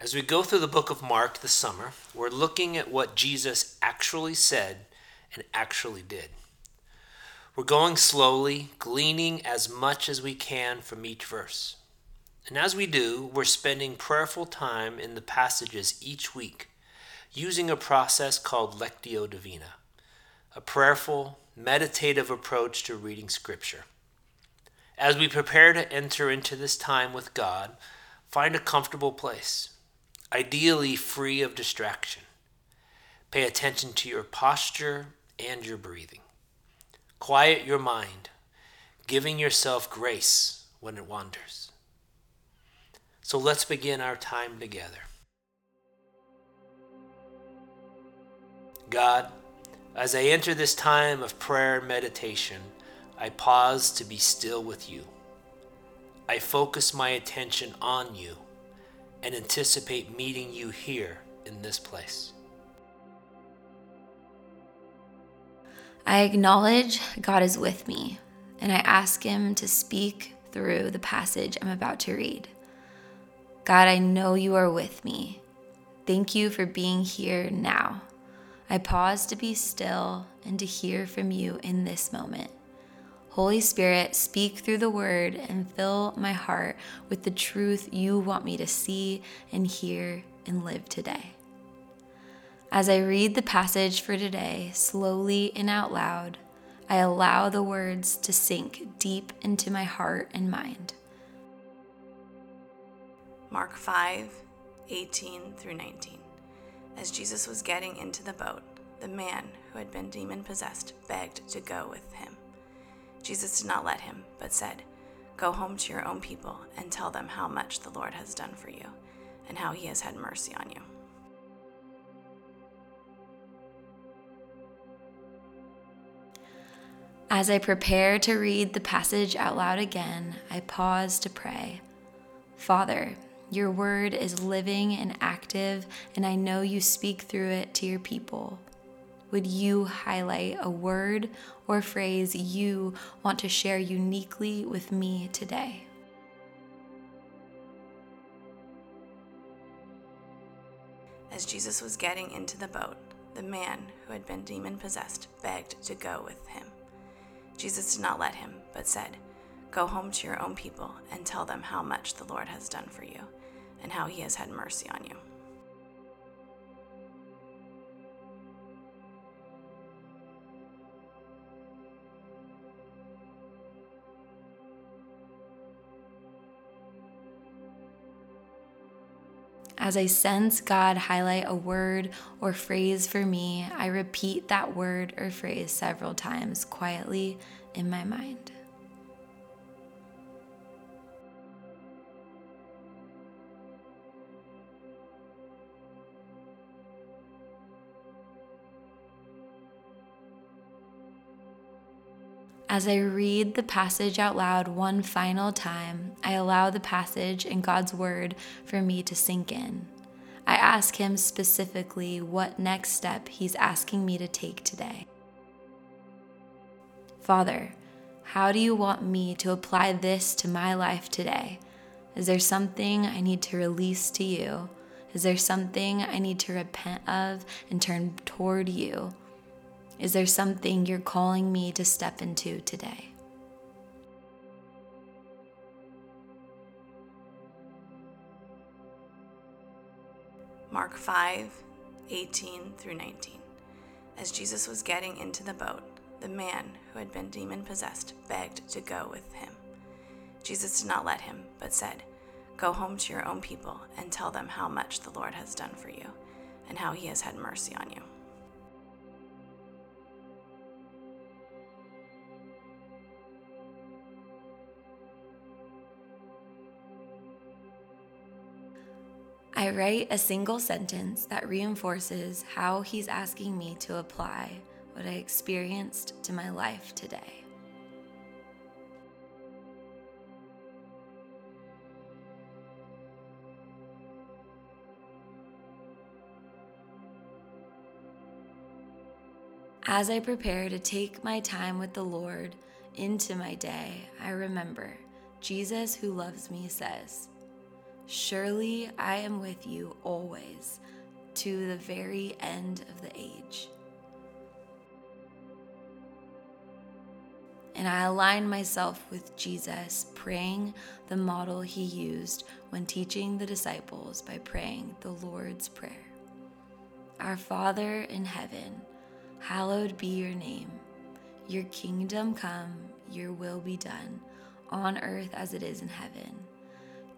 As we go through the book of Mark this summer, we're looking at what Jesus actually said and actually did. We're going slowly, gleaning as much as we can from each verse. And as we do, we're spending prayerful time in the passages each week, using a process called Lectio Divina, a prayerful, meditative approach to reading Scripture. As we prepare to enter into this time with God, find a comfortable place ideally free of distraction. Pay attention to your posture and your breathing. Quiet your mind, giving yourself grace when it wanders. So let's begin our time together. God, as I enter this time of prayer and meditation, I pause to be still with you. I focus my attention on you and anticipate meeting you here in this place. I acknowledge God is with me, and I ask Him to speak through the passage I'm about to read. God, I know you are with me. Thank you for being here now. I pause to be still and to hear from you in this moment. Holy Spirit, speak through the word and fill my heart with the truth you want me to see and hear and live today. As I read the passage for today, slowly and out loud, I allow the words to sink deep into my heart and mind. Mark 5 18 through 19. As Jesus was getting into the boat, the man who had been demon possessed begged to go with him. Jesus did not let him, but said, Go home to your own people and tell them how much the Lord has done for you and how he has had mercy on you. As I prepare to read the passage out loud again, I pause to pray. Father, your word is living and active, and I know you speak through it to your people would you highlight a word or phrase you want to share uniquely with me today? As Jesus was getting into the boat, the man who had been demon possessed begged to go with him. Jesus did not let him, but said, Go home to your own people and tell them how much the Lord has done for you and how he has had mercy on you. As I sense God highlight a word or phrase for me, I repeat that word or phrase several times quietly in my mind. As I read the passage out loud one final time, I allow the passage in God's Word for me to sink in. I ask Him specifically what next step He's asking me to take today. Father, how do you want me to apply this to my life today? Is there something I need to release to you? Is there something I need to repent of and turn toward you? Is there something you're calling me to step into today? Mark 5 18 through 19. As Jesus was getting into the boat, the man who had been demon possessed begged to go with him. Jesus did not let him, but said, Go home to your own people and tell them how much the Lord has done for you and how he has had mercy on you. I write a single sentence that reinforces how he's asking me to apply what I experienced to my life today. As I prepare to take my time with the Lord into my day, I remember Jesus, who loves me, says, Surely I am with you always, to the very end of the age. And I align myself with Jesus, praying the model he used when teaching the disciples by praying the Lord's Prayer. Our Father in heaven, hallowed be your name. Your kingdom come, your will be done, on earth as it is in heaven.